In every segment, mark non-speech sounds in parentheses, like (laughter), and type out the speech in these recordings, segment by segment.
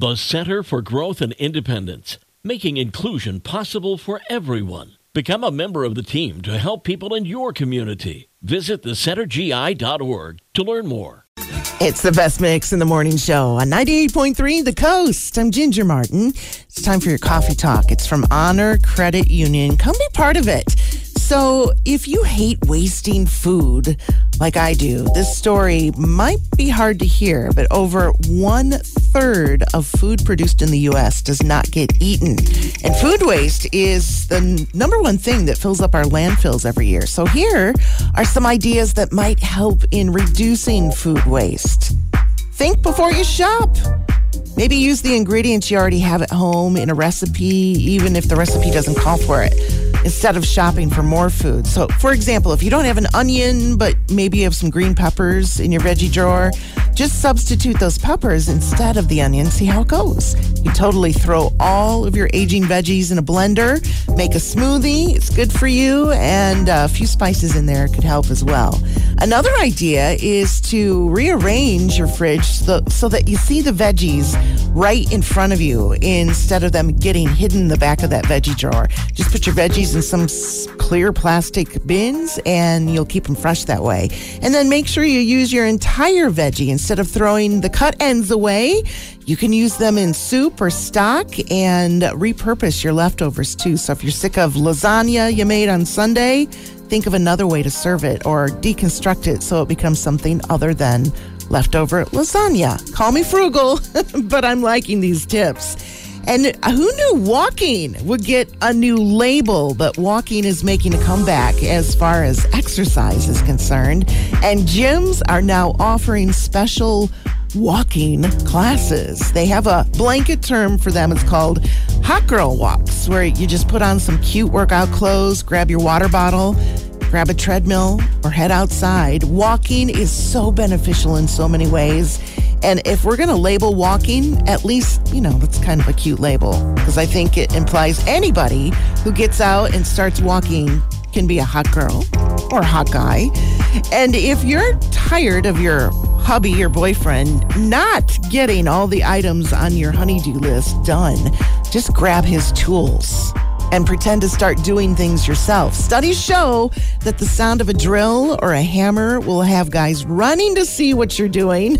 The Center for Growth and Independence, making inclusion possible for everyone. Become a member of the team to help people in your community. Visit thecentergi.org to learn more. It's the best mix in the morning show on 98.3 The Coast. I'm Ginger Martin. It's time for your coffee talk. It's from Honor Credit Union. Come be part of it. So, if you hate wasting food like I do, this story might be hard to hear, but over one third of food produced in the U.S. does not get eaten. And food waste is the number one thing that fills up our landfills every year. So, here are some ideas that might help in reducing food waste. Think before you shop. Maybe use the ingredients you already have at home in a recipe, even if the recipe doesn't call for it instead of shopping for more food. So, for example, if you don't have an onion, but maybe you have some green peppers in your veggie drawer, just substitute those peppers instead of the onion. See how it goes. You totally throw all of your aging veggies in a blender, make a smoothie. It's good for you, and a few spices in there could help as well. Another idea is to rearrange your fridge so, that you see the veggies right in front of you instead of them getting hidden in the back of that veggie drawer. Just put your veggies in some clear plastic bins and you'll keep them fresh that way. And then make sure you use your entire veggie instead of throwing the cut ends away. You can use them in soup or stock and repurpose your leftovers too. So if you're sick of lasagna you made on Sunday, think of another way to serve it or deconstruct it so it becomes something other than leftover lasagna. Call me frugal, (laughs) but I'm liking these tips. And who knew walking would get a new label, but walking is making a comeback as far as exercise is concerned. And gyms are now offering special walking classes. They have a blanket term for them. It's called hot girl walks, where you just put on some cute workout clothes, grab your water bottle, grab a treadmill, or head outside. Walking is so beneficial in so many ways. And if we're going to label walking, at least, you know, that's kind of a cute label because I think it implies anybody who gets out and starts walking can be a hot girl or a hot guy. And if you're tired of your hubby, your boyfriend, not getting all the items on your honeydew list done, just grab his tools and pretend to start doing things yourself. Studies show that the sound of a drill or a hammer will have guys running to see what you're doing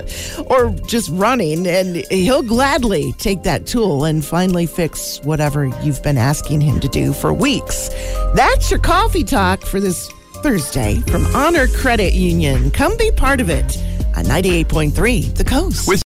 (laughs) or just running, and he'll gladly take that tool and finally fix whatever you've been asking him to do for weeks. That's your coffee talk for this Thursday from Honor Credit Union. Come be part of it on 98.3 The Coast. With